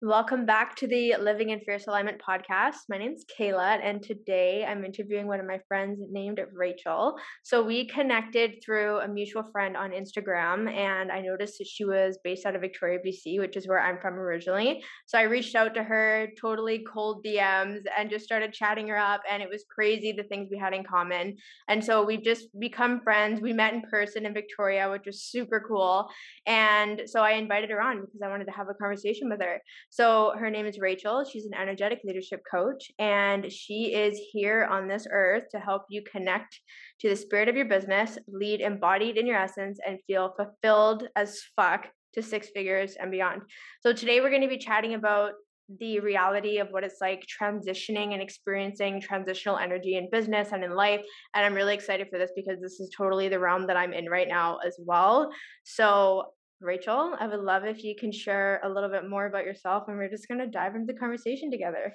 Welcome back to the Living in Fierce Alignment podcast. My name is Kehla, and today I'm interviewing one of my friends named Rachael. So, we connected through a mutual friend on Instagram, and I noticed that she was based out of Victoria, BC, which is where I'm from originally. So, I reached out to her, totally cold DMs, and just started chatting her up, and it was crazy the things we had in common. And so, we've just become friends. We met in person in Victoria, which was super cool. And so, I invited her on because I wanted to have a conversation with her. So her name is Rachael. She's an energetic leadership coach, and she is here on this earth to help you connect to the spirit of your business, lead embodied in your essence, and feel fulfilled as fuck to six figures and beyond. So today we're going to be chatting about the reality of what it's like transitioning and experiencing transitional energy in business and in life. And I'm really excited for this because this is totally the realm that I'm in right now as well. So Rachael, I would love if you can share a little bit more about yourself and we're just going to dive into the conversation together.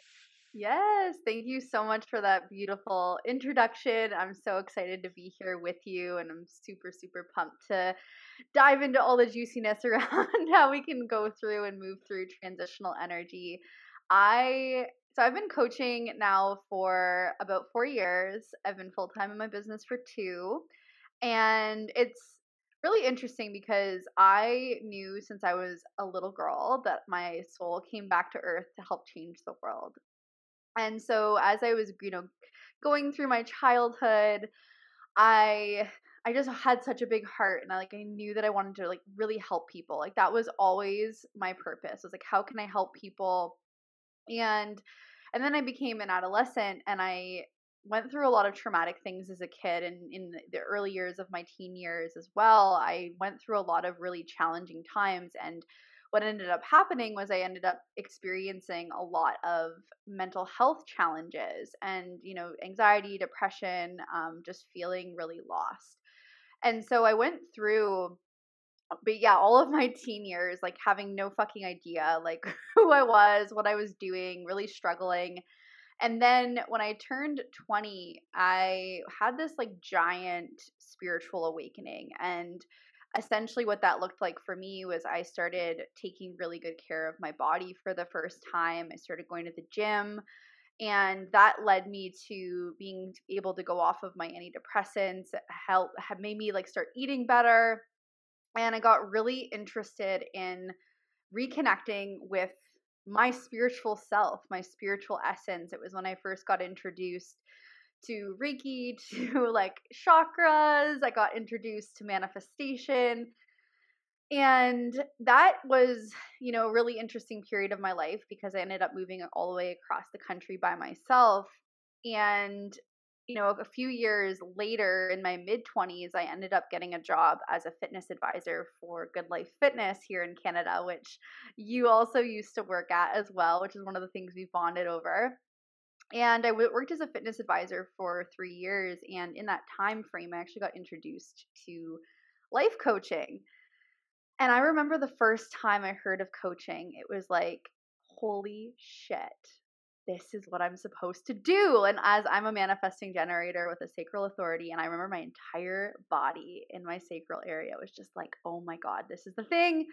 Yes, thank you so much for that beautiful introduction. I'm so excited to be here with you, and I'm super, super pumped to dive into all the juiciness around how we can go through and move through transitional energy. I so I've been coaching now for about four years. I've been full time in my business for two, and it's really interesting because I knew since I was a little girl that my soul came back to earth to help change the world. And so as I was, you know, going through my childhood, I I just had such a big heart and I like I knew that I wanted to like really help people. Like that was always my purpose. I was like how can I help people? And and then I became an adolescent and I went through a lot of traumatic things as a kid and in the early years of my teen years as well i went through a lot of really challenging times and what ended up happening was i ended up experiencing a lot of mental health challenges and you know anxiety depression um, just feeling really lost. And so i went through but yeah all of my teen years like having no fucking idea like who i was what i was doing really struggling and then when I turned 20, I had this like giant spiritual awakening. And essentially, what that looked like for me was I started taking really good care of my body for the first time. I started going to the gym. And that led me to being able to go off of my antidepressants, help have made me like start eating better. And I got really interested in reconnecting with my spiritual self, my spiritual essence. It was when I first got introduced to Reiki, to like chakras. I got introduced to manifestation. And that was, you know, a really interesting period of my life because I ended up moving all the way across the country by myself. And you know, a few years later in my mid 20s, I ended up getting a job as a fitness advisor for GoodLife Fitness here in Canada, which you also used to work at as well, which is one of the things we bonded over. And I worked as a fitness advisor for three years. And in that time frame, I actually got introduced to life coaching. And I remember the first time I heard of coaching, it was like, holy shit this is what I'm supposed to do. And as I'm a manifesting generator with a sacral authority, and I remember my entire body in my sacral area was just like, oh my God, this is the thing.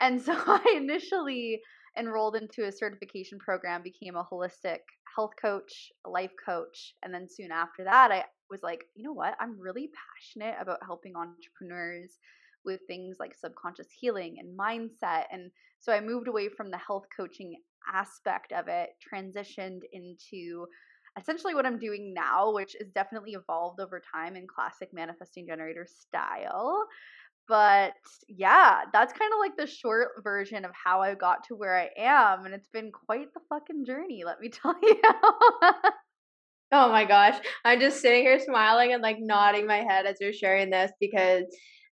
And so I initially enrolled into a certification program, became a holistic health coach, a life coach. And then soon after that, I was like, you know what? I'm really passionate about helping entrepreneurs with things like subconscious healing and mindset. And so I moved away from the health coaching aspect of it transitioned into essentially what I'm doing now, which is definitely evolved over time in classic manifesting generator style. But yeah, that's kind of like the short version of how I got to where I am. And it's been quite the fucking journey, let me tell you. oh my gosh. I'm just sitting here smiling and like nodding my head as you're sharing this because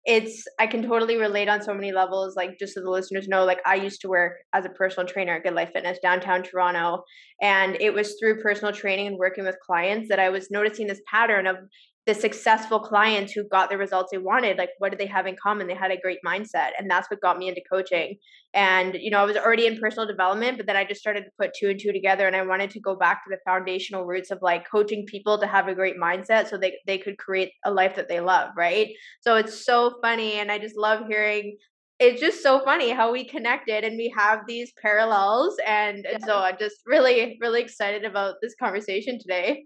it's I can totally relate on so many levels. Like just so the listeners know, like I used to work as a personal trainer at GoodLife Fitness downtown Toronto, and it was through personal training and working with clients that I was noticing this pattern of the successful clients who got the results they wanted like what did they have in common? They had a great mindset and that's what got me into coaching. And you know i was already in personal development but then i just started to put two and two together and i wanted to go back to the foundational roots of like coaching people to have a great mindset so they, they could create a life that they love right? So it's so funny and i just love hearing it's just so funny how we connected and we have these parallels and, and so i'm just really really excited about this conversation today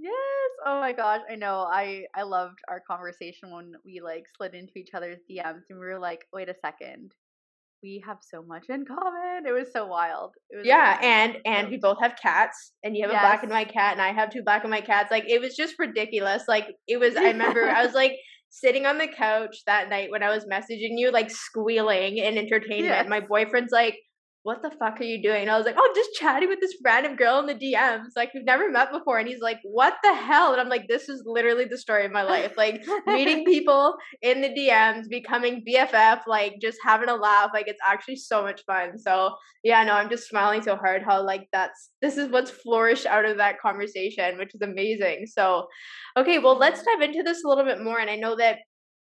Yes. Oh my gosh. I know. I I loved our conversation when we like slid into each other's DMs and we were like, wait a second. We have so much in common. It was so wild. Was yeah, and and we both have cats, and you have yes. a black and white cat, and I have two black and white cats. Like it was just ridiculous. Like it was. I remember I was like sitting on the couch that night when I was messaging you, like squealing in entertainment. Yes. My boyfriend's like, what the fuck are you doing? And I was like, oh, just chatting with this random girl in the DMs. Like, we've never met before. And he's like, what the hell? And I'm like, this is literally the story of my life. Like, meeting people in the DMs, becoming BFF, like, just having a laugh. Like, it's actually so much fun. So, yeah, no, I'm just smiling so hard how, like, that's this is what's flourished out of that conversation, which is amazing. So, okay, well, let's dive into this a little bit more. And I know that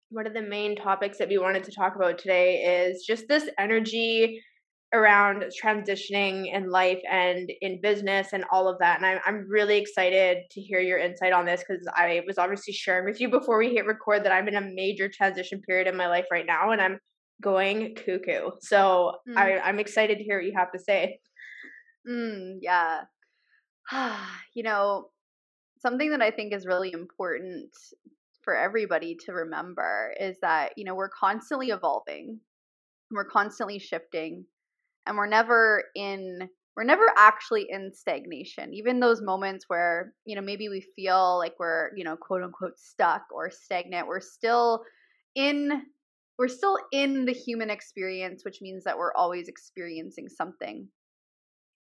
one of the main topics that we wanted to talk about today is just this energy around transitioning in life and in business and all of that. And I'm, I'm really excited to hear your insight on this because I was obviously sharing with you before we hit record that I'm in a major transition period in my life right now and I'm going cuckoo. So mm. I, I'm excited to hear what you have to say. Mm, yeah. you know, something that I think is really important for everybody to remember is that, you know, we're constantly evolving, we're constantly shifting and we're never in we're never actually in stagnation. Even those moments where you know maybe we feel like we're you know quote unquote stuck or stagnant we're still in we're still in the human experience which means that we're always experiencing something.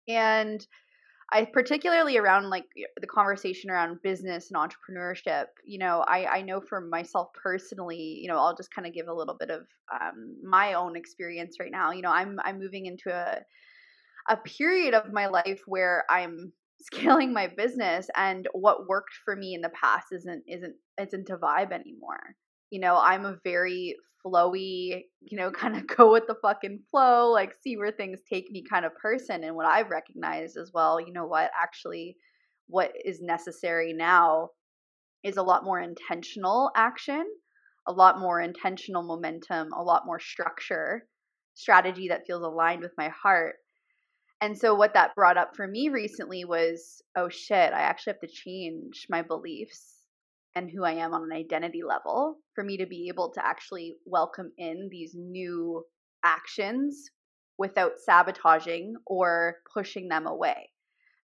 And I particularly around like the conversation around business and entrepreneurship, you know, I, I know for myself personally, you know, I'll just kind of give a little bit of um, my own experience right now. You know, I'm I'm moving into a a period of my life where I'm scaling my business and what worked for me in the past isn't isn't isn't a vibe anymore. You know, I'm a very flowy, you know, kind of go with the fucking flow, like see where things take me kind of person. And what I've recognized as well, you know what, actually, what is necessary now is a lot more intentional action, a lot more intentional momentum, a lot more structure, strategy that feels aligned with my heart. And so, what that brought up for me recently was oh shit, I actually have to change my beliefs and who I am on an identity level for me to be able to actually welcome in these new actions without sabotaging or pushing them away.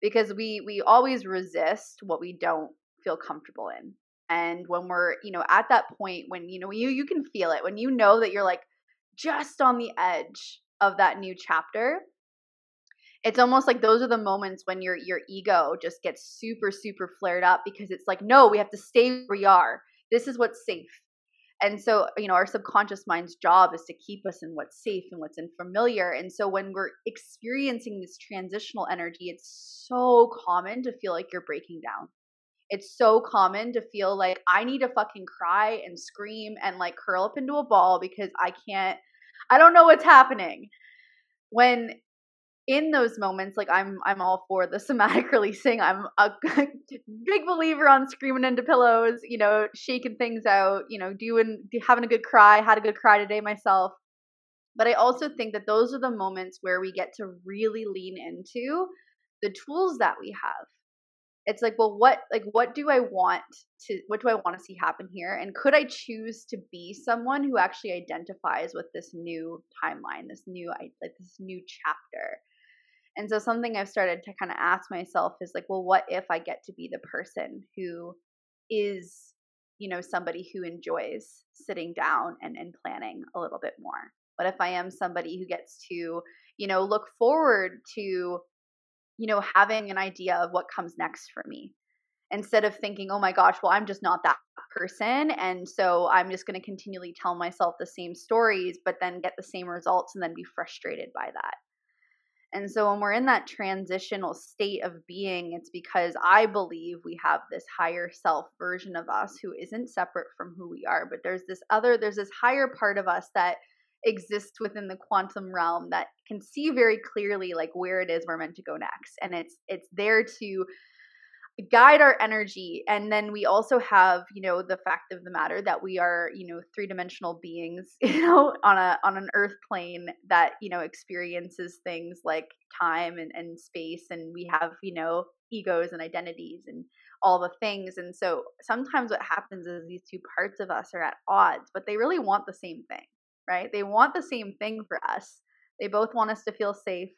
Because we we always resist what we don't feel comfortable in. And when we're you know at that point when you know you you can feel it when you know that you're like just on the edge of that new chapter it's almost like those are the moments when your your ego just gets super super flared up because it's like no we have to stay where we are. This is what's safe. And so you know our subconscious mind's job is to keep us in what's safe and what's unfamiliar and so when we're experiencing this transitional energy it's so common to feel like you're breaking down. It's so common to feel like i need to fucking cry and scream and like curl up into a ball because i can't i don't know what's happening. When in those moments like i'm i'm all for the somatic releasing. I'm a big believer on screaming into pillows you know shaking things out you know doing having a good cry. Had a good cry today myself. But i also think that those are the moments where we get to really lean into the tools that we have. It's like well what like what do i want to what do i want to see happen here? And could i choose to be someone who actually identifies with this new timeline this new like this new chapter and so something I've started to kind of ask myself is like, well, what if I get to be the person who is, you know, somebody who enjoys sitting down and, and planning a little bit more? What if I am somebody who gets to, you know, look forward to, you know, having an idea of what comes next for me? instead of thinking, oh my gosh, well, I'm just not that person. And so I'm just going to continually tell myself the same stories, but then get the same results and then be frustrated by that. And so when we're in that transitional state of being, it's because I believe we have this higher self version of us who isn't separate from who we are, but there's this other, there's this higher part of us that exists within the quantum realm that can see very clearly like where it is we're meant to go next. And it's it's there to guide our energy and then we also have you know the fact of the matter that we are you know three-dimensional beings you know on a on an earth plane that you know experiences things like time and, and space and we have you know egos and identities and all the things. And so sometimes what happens is these two parts of us are at odds but they really want the same thing right? They want the same thing for us. They both want us to feel safe.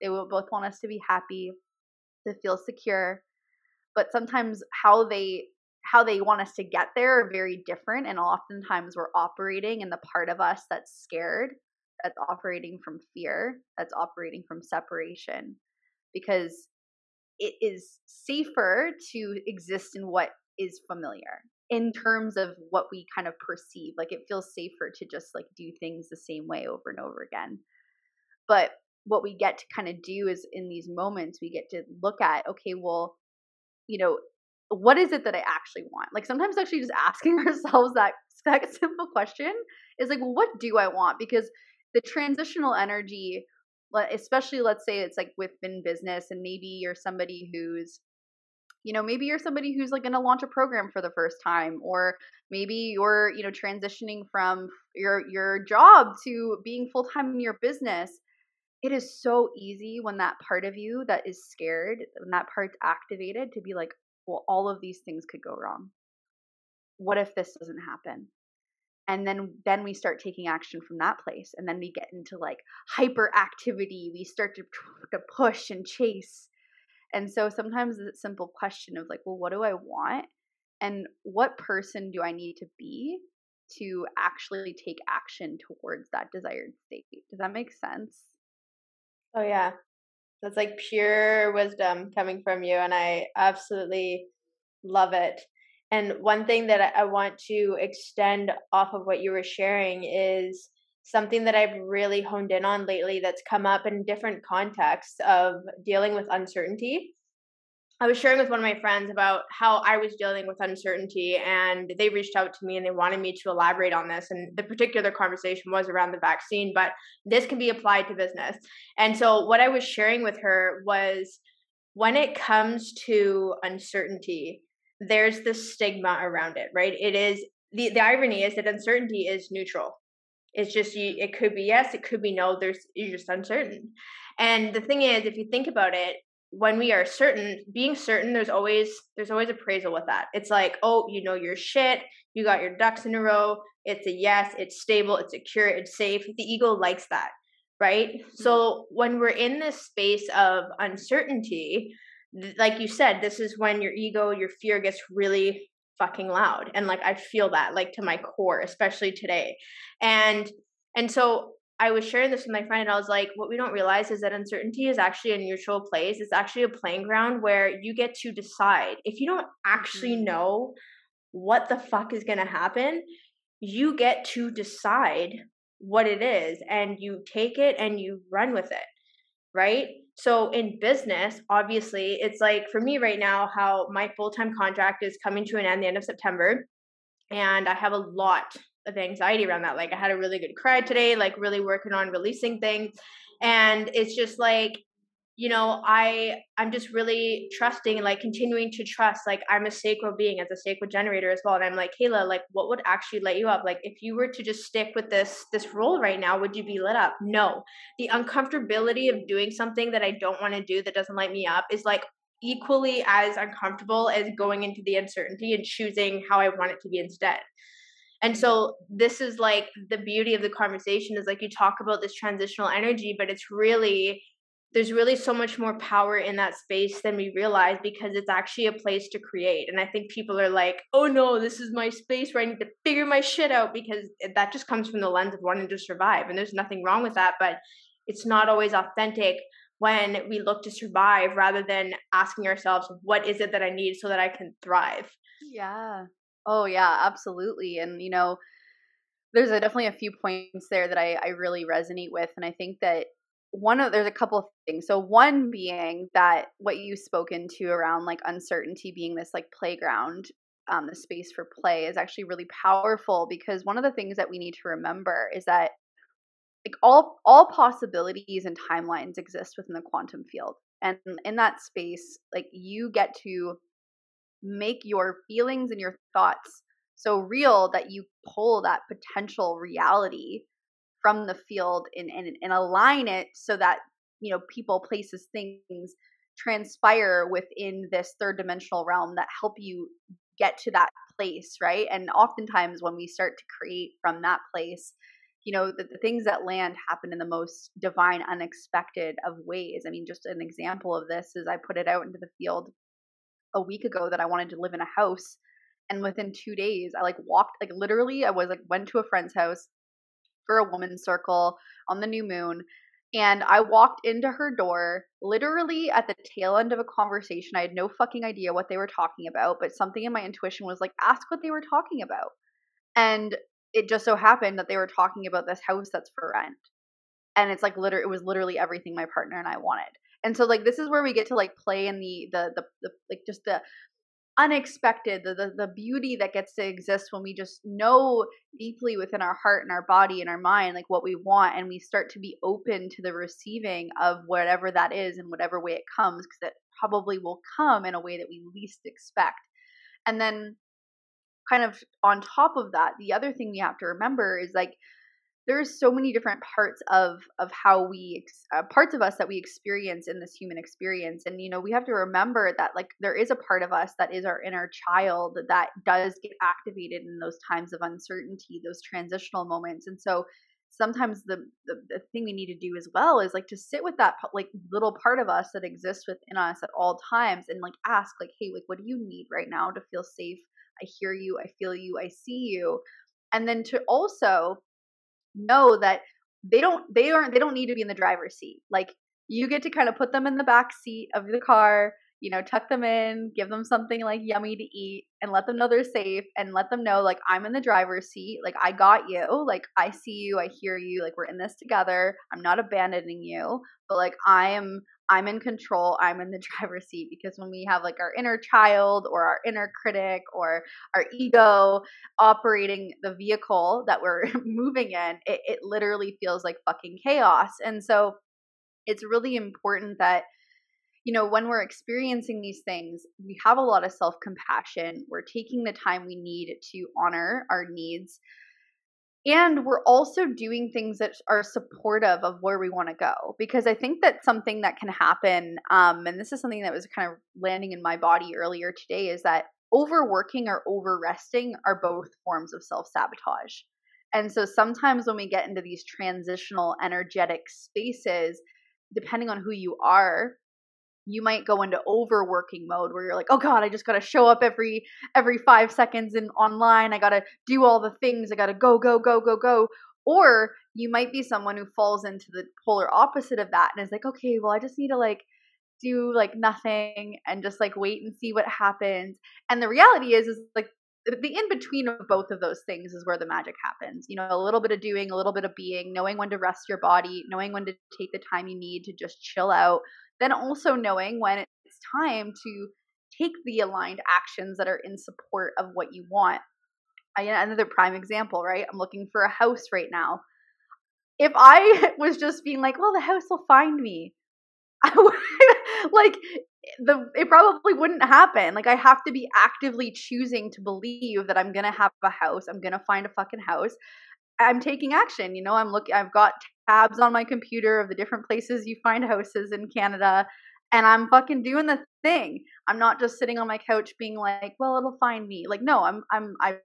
They both want us to be happy to feel secure but sometimes how they how they want us to get there are very different and oftentimes we're operating in the part of us that's scared that's operating from fear that's operating from separation because it is safer to exist in what is familiar in terms of what we kind of perceive like it feels safer to just like do things the same way over and over again. But what we get to kind of do is in these moments we get to look at okay well you know, what is it that I actually want? Like sometimes actually just asking ourselves that that simple question is like, well, what do I want? Because the transitional energy, especially let's say it's like within business, and maybe you're somebody who's you know maybe you're somebody who's like going to launch a program for the first time or maybe you're you know transitioning from your your job to being full time in your business it is so easy when that part of you that is scared, when that part's activated, to be like, well, all of these things could go wrong. What if this doesn't happen? And then then we start taking action from that place, and then we get into like hyperactivity. We start to to push and chase. And so sometimes it's a simple question of like, well, what do I want? And what person do I need to be to actually take action towards that desired state? Does that make sense? Oh yeah. That's like pure wisdom coming from you and I absolutely love it. And one thing that I want to extend off of what you were sharing is something that I've really honed in on lately that's come up in different contexts of dealing with uncertainty. I was sharing with one of my friends about how I was dealing with uncertainty, and they reached out to me and they wanted me to elaborate on this. And the particular conversation was around the vaccine, but this can be applied to business. And so, what I was sharing with her was when it comes to uncertainty, there's this stigma around it, right? It is the, the irony is that uncertainty is neutral. It's just you, it could be yes, it could be no. There's you're just uncertain. And the thing is, if you think about it, when we are certain being certain there's always there's always appraisal with that. It's like oh you know your shit. You got your ducks in a row. It's a yes. It's stable. It's secure. It's safe. The ego likes that right? Mm-hmm. so when we're in this space of uncertainty like you said this is when your ego your fear gets really fucking loud. And like i feel that like to my core especially today. And and so I was sharing this with my friend, and I was like, what we don't realize is that uncertainty is actually a neutral place. It's actually a playing ground where you get to decide. If you don't actually mm-hmm. know what the fuck is going to happen, you get to decide what it is and you take it and you run with it. Right. So in business, obviously, it's like for me right now, how my full time contract is coming to an end the end of September. And I have a lot of anxiety around that. Like I had a really good cry today, like really working on releasing things. And it's just like, you know, I I'm just really trusting like continuing to trust. Like I'm a sacral being as a sacral generator as well. And I'm like, Kehla, like what would actually light you up? Like if you were to just stick with this this role right now, would you be lit up? No. The uncomfortability of doing something that I don't want to do that doesn't light me up is like equally as uncomfortable as going into the uncertainty and choosing how I want it to be instead. And mm-hmm. so this is like the beauty of the conversation is like you talk about this transitional energy, but it's really there's really so much more power in that space than we realize because it's actually a place to create. And I think people are like, oh no, this is my space where I need to figure my shit out because that just comes from the lens of wanting to survive. And there's nothing wrong with that, but it's not always authentic when we look to survive rather than asking ourselves, what is it that I need so that I can thrive? Yeah. Oh, yeah, absolutely. And, you know, there's a, definitely a few points there that I, I really resonate with. And I think that one of there's a couple of things. So one being that what you spoken to around like uncertainty being this like playground, um, the space for play is actually really powerful because one of the things that we need to remember is that like all all possibilities and timelines exist within the quantum field. And in that space, like you get to make your feelings and your thoughts so real that you pull that potential reality from the field and, and, and align it so that you know people places things transpire within this third dimensional realm that help you get to that place right? And oftentimes when we start to create from that place you know the, the things that land happen in the most divine unexpected of ways. I mean just an example of this is i put it out into the field a week ago that i wanted to live in a house and within two days i like walked like literally i was like went to a friend's house for a woman's circle on the new moon. And I walked into her door literally at the tail end of a conversation. I had no fucking idea what they were talking about, but something in my intuition was like, ask what they were talking about. And it just so happened that they were talking about this house that's for rent. And it's like literally, it was literally everything my partner and I wanted. And so like this is where we get to like play in the the the, the like just the unexpected, the, the, the beauty that gets to exist when we just know deeply within our heart and our body and our mind like what we want and we start to be open to the receiving of whatever that is in whatever way it comes because it probably will come in a way that we least expect. And then kind of on top of that, the other thing we have to remember is like there's so many different parts of of how we uh, parts of us that we experience in this human experience. And you know we have to remember that like there is a part of us that is our inner child that does get activated in those times of uncertainty those transitional moments. And so sometimes the, the, the thing we need to do as well is like to sit with that like little part of us that exists within us at all times and like ask like hey like what do you need right now to feel safe? I hear you i feel you i see you. And then to also know that they don't they aren't they don't need to be in the driver's seat. Like you get to kind of put them in the back seat of the car, you know, tuck them in, give them something like yummy to eat and let them know they're safe and let them know like I'm in the driver's seat, like I got you, like I see you, I hear you, like we're in this together. I'm not abandoning you, but like I am I'm in control, I'm in the driver's seat because when we have like our inner child or our inner critic or our ego operating the vehicle that we're moving in, it, it literally feels like fucking chaos. And so it's really important that you know, when we're experiencing these things, we have a lot of self compassion. We're taking the time we need to honor our needs and we're also doing things that are supportive of where we want to go because i think that something that can happen um, and this is something that was kind of landing in my body earlier today is that overworking or over resting are both forms of self-sabotage and so sometimes when we get into these transitional energetic spaces depending on who you are you might go into overworking mode where you're like, oh God, I just gotta show up every every five seconds in online. I gotta do all the things. I gotta go, go, go, go, go. Or you might be someone who falls into the polar opposite of that and is like, okay, well, I just need to like do like nothing and just like wait and see what happens. And the reality is, is like the in between of both of those things is where the magic happens. You know, a little bit of doing, a little bit of being, knowing when to rest your body, knowing when to take the time you need to just chill out, then also knowing when it's time to take the aligned actions that are in support of what you want. Another prime example, right? I'm looking for a house right now. If I was just being like, well, the house will find me, like the it probably wouldn't happen. Like I have to be actively choosing to believe that I'm gonna have a house. I'm gonna find a fucking house. I'm taking action. You know, I'm looking. I've got tabs on my computer of the different places you find houses in Canada, and I'm fucking doing the thing. I'm not just sitting on my couch being like, "Well, it'll find me." Like, no, I'm I'm I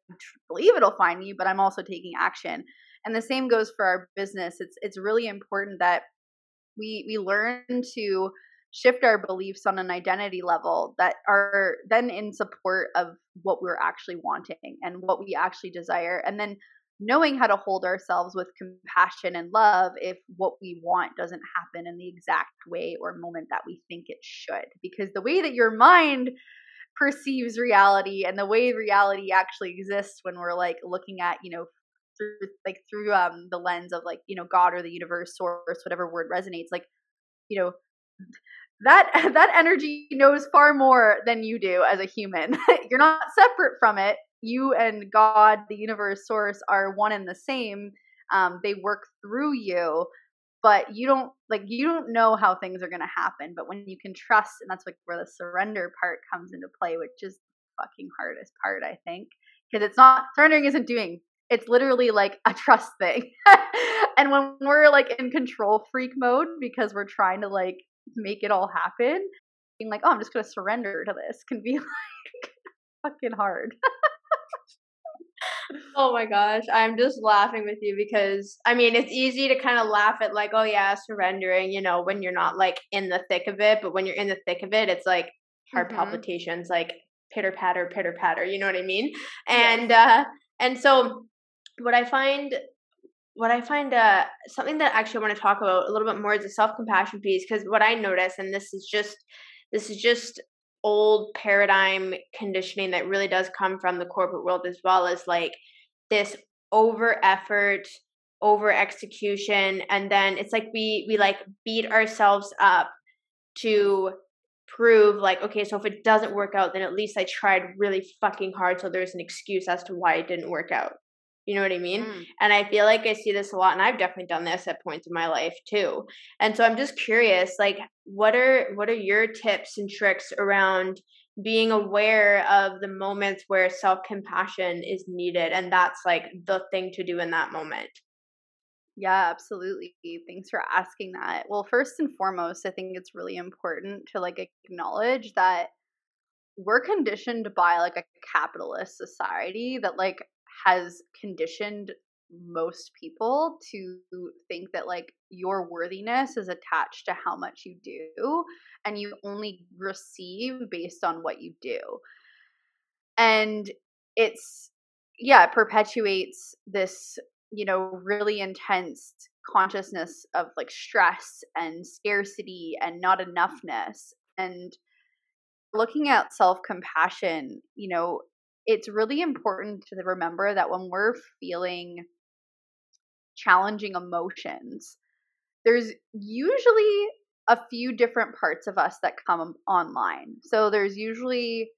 believe it'll find me, but I'm also taking action. And the same goes for our business. It's it's really important that we we learn to shift our beliefs on an identity level that are then in support of what we're actually wanting and what we actually desire and then knowing how to hold ourselves with compassion and love if what we want doesn't happen in the exact way or moment that we think it should. Because the way that your mind perceives reality and the way reality actually exists when we're like looking at, you know, through like through um the lens of like, you know, God or the universe, source, whatever word resonates, like, you know, that that energy knows far more than you do as a human. You're not separate from it you and God, the universe, source are one and the same. Um, they work through you, but you don't like you don't know how things are gonna happen. But when you can trust, and that's like where the surrender part comes into play, which is the fucking hardest part, I think, because it's not surrendering isn't doing. It's literally like a trust thing. and when we're like in control freak mode because we're trying to like make it all happen, being like, oh, I'm just gonna surrender to this can be like fucking hard. Oh my gosh, I'm just laughing with you because I mean, it's easy to kind of laugh at like, oh yeah, surrendering, you know, when you're not like in the thick of it, but when you're in the thick of it, it's like heart mm-hmm. palpitations, like pitter patter, pitter patter, you know what I mean? And yes. uh and so what I find what I find uh something that actually I want to talk about a little bit more is the self-compassion piece because what I notice and this is just this is just old paradigm conditioning that really does come from the corporate world as well as like this over effort over execution and then it's like we we like beat ourselves up to prove like okay so if it doesn't work out then at least i tried really fucking hard so there's an excuse as to why it didn't work out you know what I mean? Mm. And I feel like I see this a lot, and I've definitely done this at points in my life too. And so I'm just curious, like, what are what are your tips and tricks around being aware of the moments where self compassion is needed, and that's like the thing to do in that moment? Yeah, absolutely. Thanks for asking that. Well, first and foremost, I think it's really important to like acknowledge that we're conditioned by like a capitalist society that like has conditioned most people to think that like your worthiness is attached to how much you do and you only receive based on what you do. And it's yeah it perpetuates this you know really intense consciousness of like stress and scarcity and not enoughness. And looking at self compassion you know it's really important to remember that when we're feeling challenging emotions, there's usually a few different parts of us that come online. So there's usually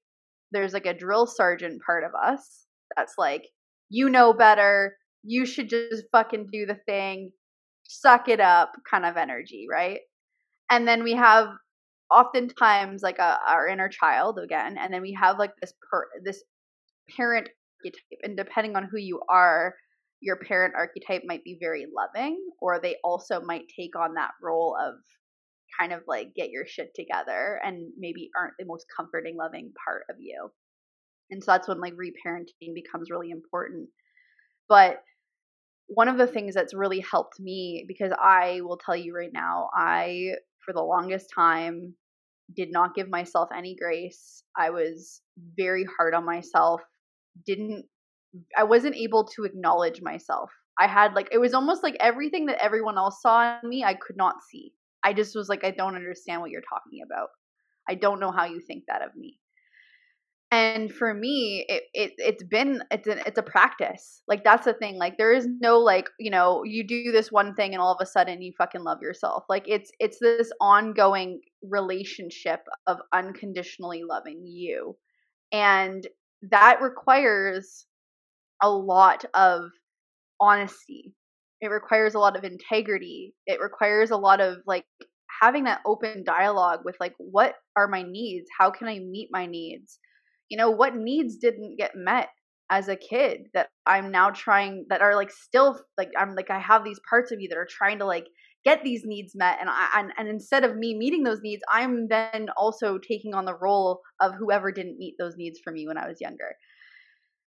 there's like a drill sergeant part of us that's like you know better, you should just fucking do the thing, suck it up kind of energy, right? And then we have oftentimes like a our inner child again, and then we have like this per this parent archetype. And depending on who you are, your parent archetype might be very loving, or they also might take on that role of kind of like get your shit together and maybe aren't the most comforting, loving part of you. And so that's when like reparenting becomes really important. But one of the things that's really helped me, because I will tell you right now, I, for the longest time, did not give myself any grace. I was very hard on myself didn't I wasn't able to acknowledge myself. I had like it was almost like everything that everyone else saw in me I could not see. I just was like I don't understand what you're talking about. I don't know how you think that of me. And for me, it, it it's been it's a it's a practice. Like that's the thing. Like there is no like you know you do this one thing and all of a sudden you fucking love yourself. Like it's it's this ongoing relationship of unconditionally loving you, and that requires a lot of honesty. It requires a lot of integrity. It requires a lot of like having that open dialogue with like what are my needs? How can I meet my needs? You know, what needs didn't get met as a kid that I'm now trying that are like still like I'm like I have these parts of you that are trying to like get these needs met and I and, and instead of me meeting those needs I'm then also taking on the role of whoever didn't meet those needs for me when I was younger.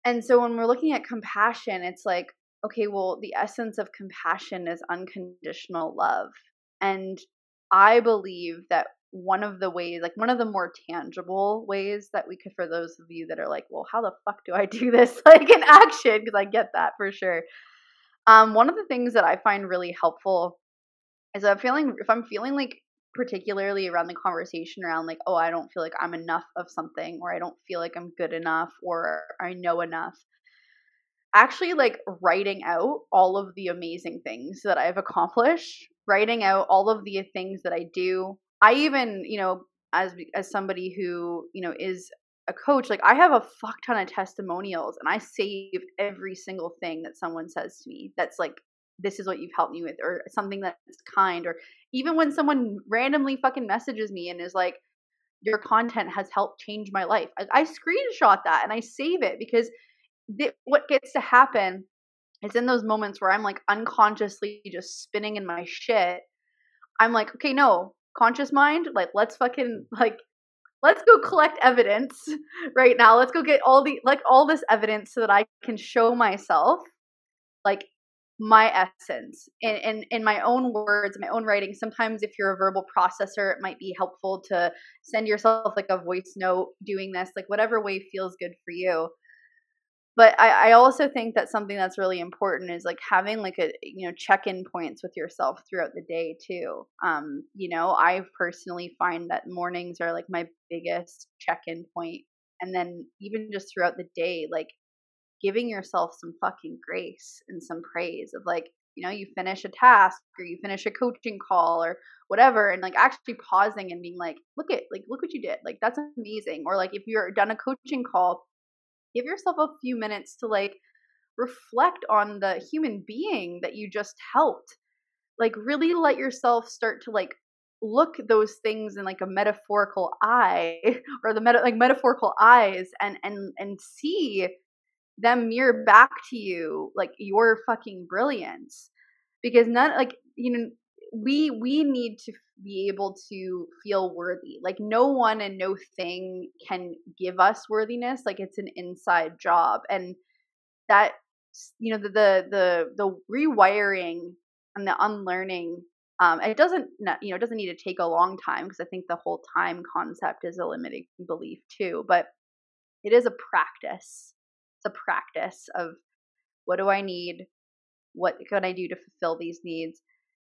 And so when we're looking at compassion it's like okay well the essence of compassion is unconditional love and I believe that one of the ways, like one of the more tangible ways that we could, for those of you that are like, well, how the fuck do I do this like in action? Because I get that for sure. Um, one of the things that I find really helpful is I'm feeling if I'm feeling like particularly around the conversation around like, oh, I don't feel like I'm enough of something, or I don't feel like I'm good enough, or I know enough. Actually, like writing out all of the amazing things that I've accomplished, writing out all of the things that I do. I even, you know, as as somebody who you know is a coach, like I have a fuck ton of testimonials, and I save every single thing that someone says to me. That's like this is what you've helped me with or something that's kind or even when someone randomly fucking messages me and is like your content has helped change my life i, I screenshot that and i save it because th- what gets to happen is in those moments where i'm like unconsciously just spinning in my shit i'm like okay no conscious mind like let's fucking like let's go collect evidence right now. Let's go get all the like all this evidence so that i can show myself like my essence in, in in my own words my own writing. Sometimes if you're a verbal processor it might be helpful to send yourself like a voice note doing this like whatever way feels good for you. But I, I also think that something that's really important is like having like a you know check-in points with yourself throughout the day too. Um you know i personally find that mornings are like my biggest check-in point. And then even just throughout the day like giving yourself some fucking grace and some praise of like, you know, you finish a task or you finish a coaching call or whatever and like actually pausing and being like, look at like look what you did. Like that's amazing. Or like if you're done a coaching call, give yourself a few minutes to like reflect on the human being that you just helped. Like really let yourself start to like look those things in like a metaphorical eye or the meta like metaphorical eyes and and and see them mirror back to you like your fucking brilliance. Because none like you know we we need to be able to feel worthy. Like no one and no thing can give us worthiness. Like it's an inside job. And that you know the the the, the rewiring and the unlearning um it doesn't you know it doesn't need to take a long time because i think the whole time concept is a limiting belief too. But it is a practice it's a practice of what do I need? What can I do to fulfill these needs?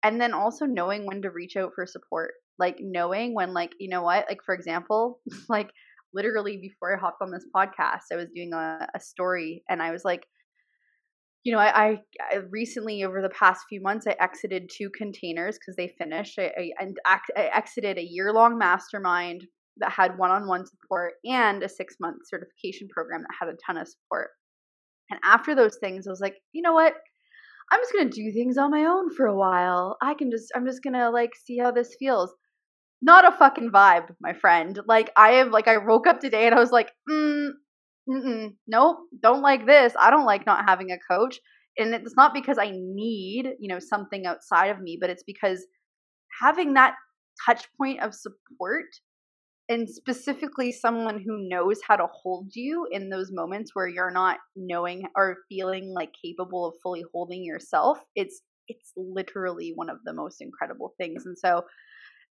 And then also knowing when to reach out for support. Like knowing when like, you know what? Like for example, like literally before I hopped on this podcast, I was doing a, a story and I was like, you know, I, I, I, recently over the past few months I exited two containers because they finished. I, I, I exited a year long mastermind that had one on one support and a six month certification program that had a ton of support. And after those things, I was like, you know what? I'm just going to do things on my own for a while. I can just, I'm just going to like see how this feels. Not a fucking vibe, my friend. Like, I have, like, I woke up today and I was like, mm, mm nope, don't like this. I don't like not having a coach. And it's not because I need, you know, something outside of me, but it's because having that touch point of support and specifically someone who knows how to hold you in those moments where you're not knowing or feeling like capable of fully holding yourself it's it's literally one of the most incredible things and so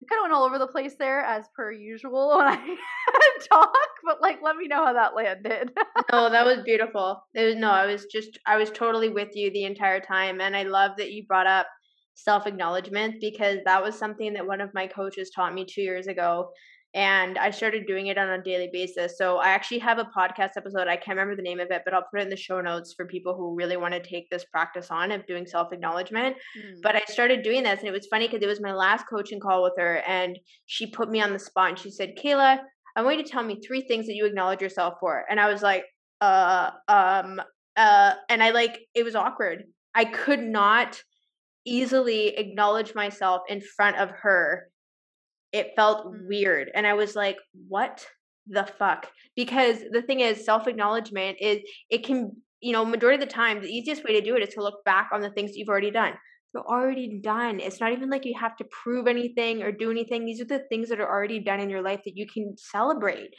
I kind of went all over the place there as per usual when I talk, but like, let me know how that landed. no, that was beautiful. It was no, I was just, I was totally with you the entire time, and I love that you brought up self acknowledgement because that was something that one of my coaches taught me two years ago and I started doing it on a daily basis. So I actually have a podcast episode. I can't remember the name of it, but I'll put it in the show notes for people who really want to take this practice on of doing self acknowledgement. Mm. But I started doing this, and it was funny because it was my last coaching call with her, and she put me on the spot and she said, "Kehla, I want you to tell me three things that you acknowledge yourself for." And I was like, "Uh, um, uh," and I like it was awkward. I could not easily acknowledge myself in front of her it felt mm-hmm. weird and i was like what the fuck? Because the thing is self acknowledgement is it can you know majority of the time the easiest way to do it is to look back on the things that you've already done. They're already done. It's not even like you have to prove anything or do anything. These are the things that are already done in your life that you can celebrate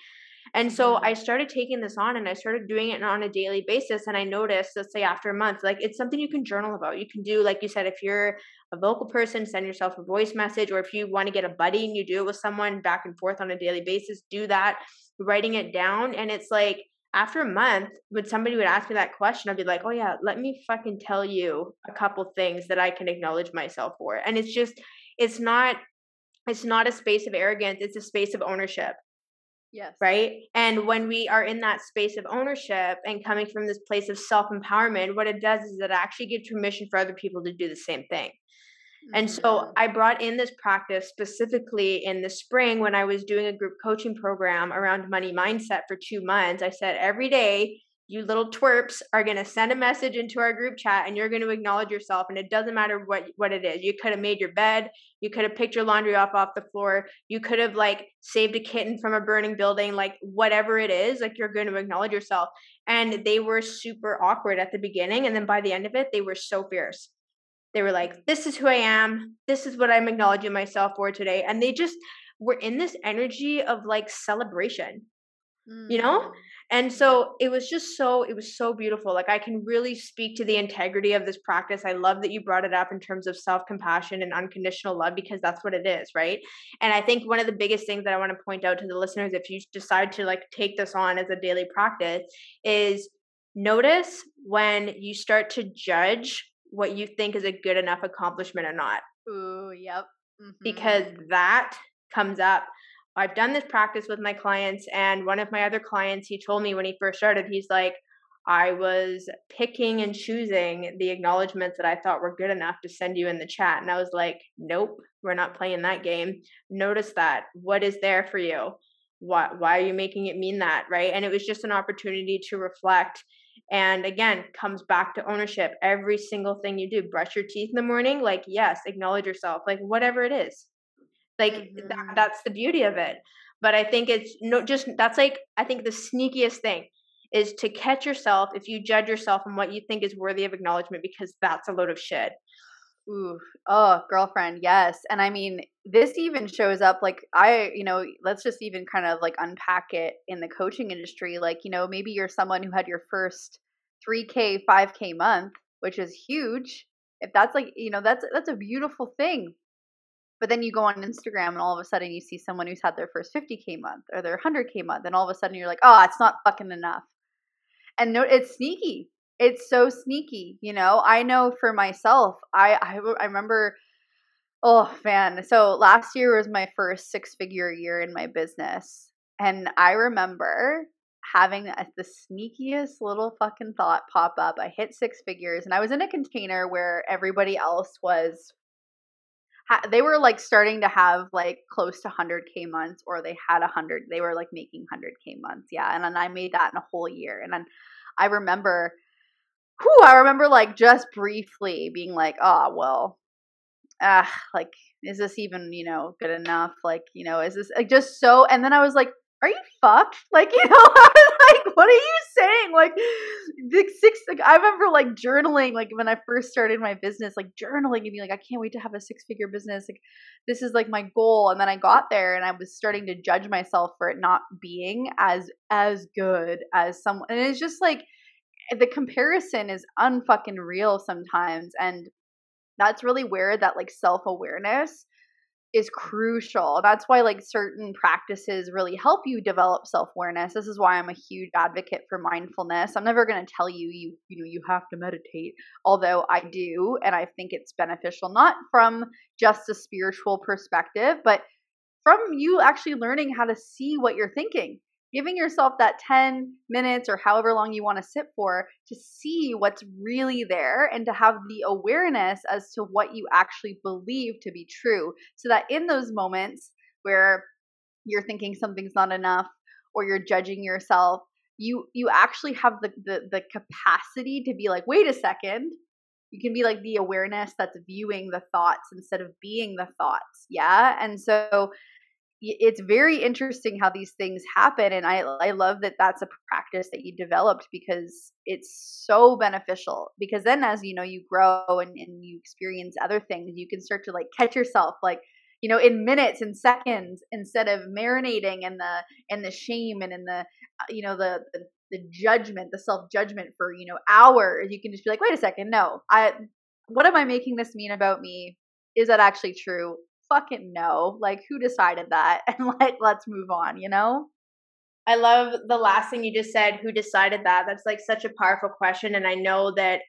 And so mm-hmm. I started taking this on and I started doing it on a daily basis. And I noticed, let's say after a month, like it's something you can journal about. You can do, like you said, if you're a vocal person, send yourself a voice message, or if you want to get a buddy and you do it with someone back and forth on a daily basis, do that, writing it down. And it's like, after a month, when somebody would ask me that question, I'd be like, oh, yeah, let me fucking tell you a couple things that I can acknowledge myself for. And it's just, it's not, it's not a space of arrogance, it's a space of ownership. Yes. Right. And when we are in that space of ownership and coming from this place of self empowerment, what it does is it actually gives permission for other people to do the same thing. And so mm-hmm. I brought in this practice specifically in the spring when I was doing a group coaching program around money mindset for two months. I said, every day, you little twerps are going to send a message into our group chat and you're going to acknowledge yourself. And it doesn't matter what, what it is. You could have made your bed. You could have picked your laundry off off the floor. You could have like saved a kitten from a burning building, like whatever it is, like you're going to acknowledge yourself. And they were super awkward at the beginning. And then by the end of it, they were so fierce they were like, This is who I am. This is what I'm acknowledging myself for today. And they just were in this energy of like celebration, mm. you know? And so it was just so, it was so beautiful. Like I can really speak to the integrity of this practice. I love that you brought it up in terms of self compassion and unconditional love because that's what it is, right? And I think one of the biggest things that I want to point out to the listeners, if you decide to like take this on as a daily practice, is notice when you start to judge what you think is a good enough accomplishment or not. Ooh, yep. Mm-hmm. Because that comes up. I've done this practice with my clients, and one of my other clients, he told me when he first started, he's like, I was picking and choosing the acknowledgments that I thought were good enough to send you in the chat. And I was like, nope, we're not playing that game. Notice that. What is there for you? Why, why are you making it mean that? Right. And it was just an opportunity to reflect and again, comes back to ownership. Every single thing you do, brush your teeth in the morning, like, yes, acknowledge yourself, like, whatever it is. Like, mm-hmm. that, that's the beauty of it. But I think it's no, just that's like, I think the sneakiest thing is to catch yourself if you judge yourself on what you think is worthy of acknowledgement because that's a load of shit. Ooh, oh, girlfriend, yes. And I mean, this even shows up like I, you know, let's just even kind of like unpack it in the coaching industry. Like, you know, maybe you're someone who had your first 3K, 5K month, which is huge. If that's like, you know, that's that's a beautiful thing. But then you go on Instagram and all of a sudden you see someone who's had their first 50K month or their 100K month, and all of a sudden you're like, oh, it's not fucking enough. And no, it's sneaky. It's so sneaky you know? I know for myself i i, I remember oh man. So last year was my first six figure year in my business and i remember having a, the sneakiest little fucking thought pop up. I hit six figures and i was in a container where everybody else was they were like starting to have like close to 100k months or they had 100 they were like making 100k months yeah and then i made that in a whole year and then i remember whew, I remember like just briefly being like, oh, well, ah, like, is this even, you know, good enough? Like, you know, is this like just so, and then I was like, are you fucked? Like, you know, like, what are you saying? Like, the six, like, I remember like journaling, like when I first started my business, like journaling and being like, I can't wait to have a six figure business. Like, this is like my goal. And then I got there and I was starting to judge myself for it not being as, as good as someone. And it's just like, the comparison is unfucking real sometimes and that's really where that like self-awareness is crucial. That's why like certain practices really help you develop self-awareness. This is why I'm a huge advocate for mindfulness. I'm never going to tell you you you know you have to meditate, although I do and I think it's beneficial not from just a spiritual perspective, but from you actually learning how to see what you're thinking giving yourself that 10 minutes or however long you want to sit for to see what's really there and to have the awareness as to what you actually believe to be true so that in those moments where you're thinking something's not enough or you're judging yourself you you actually have the the, the capacity to be like wait a second. You can be like the awareness that's viewing the thoughts instead of being the thoughts yeah? And so it's very interesting how these things happen and i i love that that's a practice that you developed because it's so beneficial because then as you know you grow and, and you experience other things you can start to like catch yourself like you know in minutes and seconds instead of marinating in the in the shame and in the uh, you know the, the the judgment the self judgment for you know hours. You can just be like wait a second no i what am i making this mean about me? Is that actually true fucking no like who decided that and like let's move on you know I love the last thing you just said. Who decided that? That's like such a powerful question. And I know that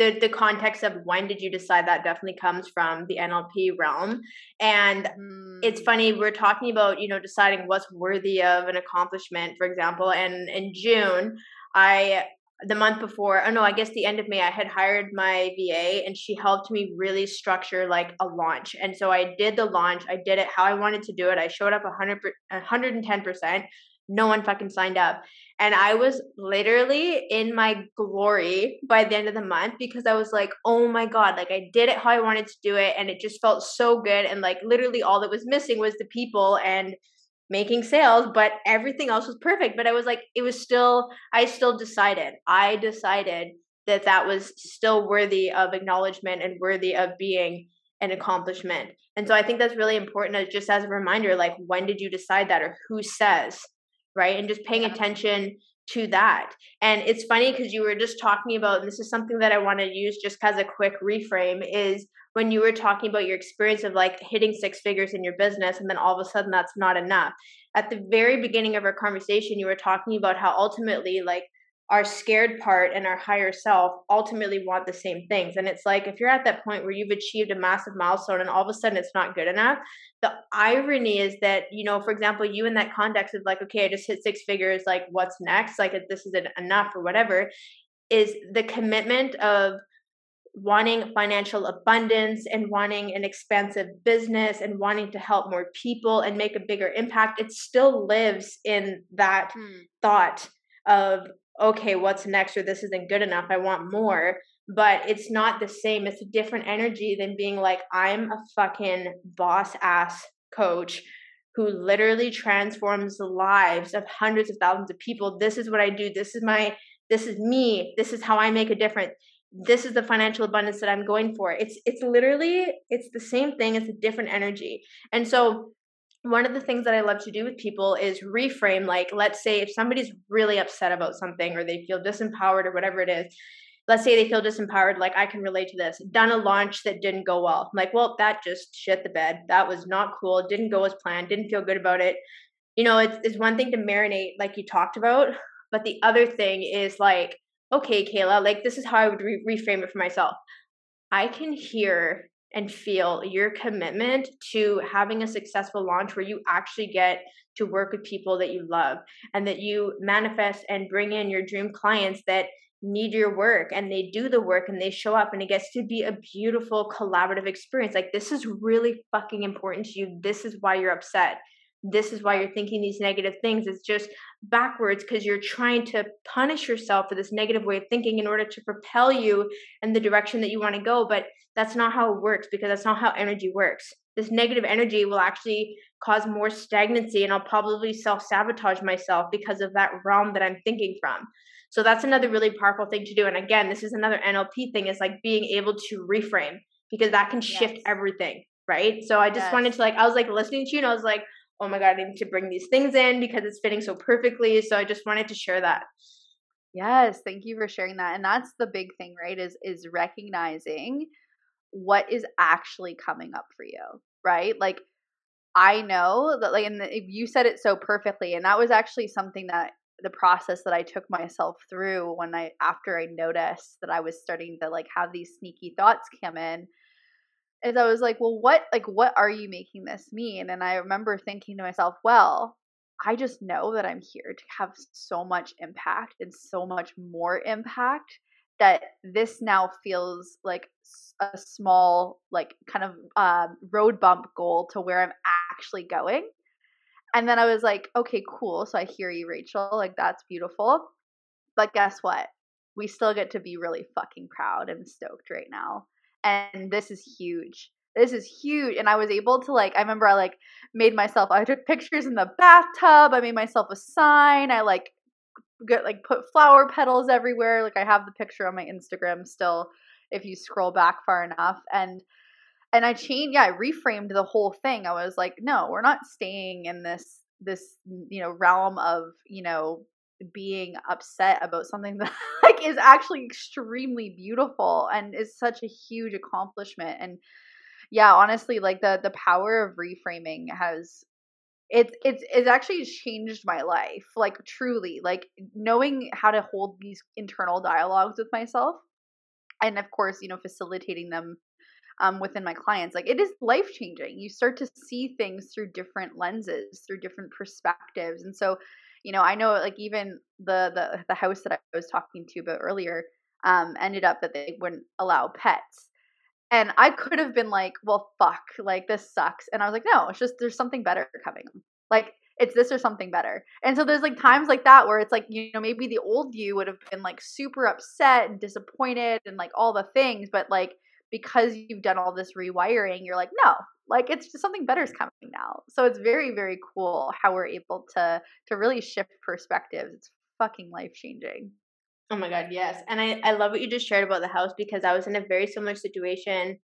the, the context of when did you decide that definitely comes from the NLP realm. And mm. it's funny, we're talking about, you know, deciding what's worthy of an accomplishment, for example. And in June, I the month before, oh no, I guess the end of May, I had hired my VA and she helped me really structure like a launch. And so I did the launch, I did it how I wanted to do it. I showed up 100, 110% no one fucking signed up. And I was literally in my glory by the end of the month because I was like, oh my God, like I did it how I wanted to do it. And it just felt so good. And like literally all that was missing was the people and making sales, but everything else was perfect. But I was like, it was still, I still decided, I decided that that was still worthy of acknowledgement and worthy of being an accomplishment. And so I think that's really important just as a reminder like, when did you decide that or who says? right? And just paying attention to that. And it's funny because you were just talking about, and this is something that I want to use just as a quick reframe is when you were talking about your experience of like hitting six figures in your business and then all of a sudden that's not enough. At the very beginning of our conversation, you were talking about how ultimately like our scared part and our higher self ultimately want the same things. And it's like if you're at that point where you've achieved a massive milestone and all of a sudden it's not good enough, the irony is that, you know, for example, you in that context of like, okay, I just hit six figures, like what's next? Like if this isn't enough or whatever, is the commitment of wanting financial abundance and wanting an expansive business and wanting to help more people and make a bigger impact. It still lives in that hmm. thought of okay, what's next or this isn't good enough. I want more. But it's not the same. It's a different energy than being like, I'm a fucking boss ass coach who literally transforms the lives of hundreds of thousands of people. This is what I do. This is my, this is me. This is how I make a difference. This is the financial abundance that I'm going for. It's, it's literally, it's the same thing. It's a different energy. And so one of the things that I love to do with people is reframe. Like, let's say if somebody's really upset about something or they feel disempowered or whatever it is, let's say they feel disempowered, like I can relate to this. Done a launch that didn't go well. I'm like, well, that just shit the bed. That was not cool. Didn't go as planned. Didn't feel good about it. You know, it's, it's one thing to marinate, like you talked about, but the other thing is like, okay, Kehla, like this is how I would re- reframe it for myself. I can hear and feel your commitment to having a successful launch where you actually get to work with people that you love and that you manifest and bring in your dream clients that need your work and they do the work and they show up and it gets to be a beautiful collaborative experience. Like, this is really fucking important to you. This is why you're upset this is why you're thinking these negative things. It's just backwards because you're trying to punish yourself for this negative way of thinking in order to propel you in the direction that you want to go. But that's not how it works because that's not how energy works. This negative energy will actually cause more stagnancy, and I'll probably self sabotage myself because of that realm that I'm thinking from. So that's another really powerful thing to do. And again, this is another NLP thing is like being able to reframe because that can shift yes. everything. Right. So I just yes. wanted to like, I was like listening to you and I was like, oh my god, I need to bring these things in because it's fitting so perfectly. So I just wanted to share that. Yes, thank you for sharing that. And that's the big thing, right? Is is recognizing what is actually coming up for you, right? Like I know that like and you said it so perfectly and that was actually something that the process that I took myself through when I after I noticed that I was starting to like have these sneaky thoughts come in is I was like, well, what like what are you making this mean? And I remember thinking to myself, well, I just know that I'm here to have so much impact and so much more impact that this now feels like a small like kind of uh, road bump goal to where I'm actually going. And then I was like, okay, cool. So I hear you, Rachael. Like that's beautiful. But guess what? We still get to be really fucking proud and stoked right now and this is huge this is huge and i was able to like i remember i like made myself i took pictures in the bathtub i made myself a sign i like get like put flower petals everywhere like i have the picture on my instagram still if you scroll back far enough and and I changed, yeah, I reframed the whole thing. I was like, no, we're not staying in this this you know realm of you know being upset about something that is actually extremely beautiful and is such a huge accomplishment. And yeah honestly like the the power of reframing has it's it's it's actually changed my life like truly like knowing how to hold these internal dialogues with myself and of course you know facilitating them um, within my clients like it is life changing you start to see things through different lenses through different perspectives. And so you know i know like even the the, the house that i was talking to about earlier um, ended up that they wouldn't allow pets. And i could have been like well fuck like this sucks. And i was like no it's just there's something better coming. Like it's this or something better. And so there's like times like that where it's like, you know, maybe the old you would have been like super upset and disappointed and like all the things, but like because you've done all this rewiring, you're like, no, like it's just something better is coming now. So it's very, very cool how we're able to to really shift perspectives. It's fucking life changing. Oh my god, yes. And I, I love what you just shared about the house because I was in a very similar situation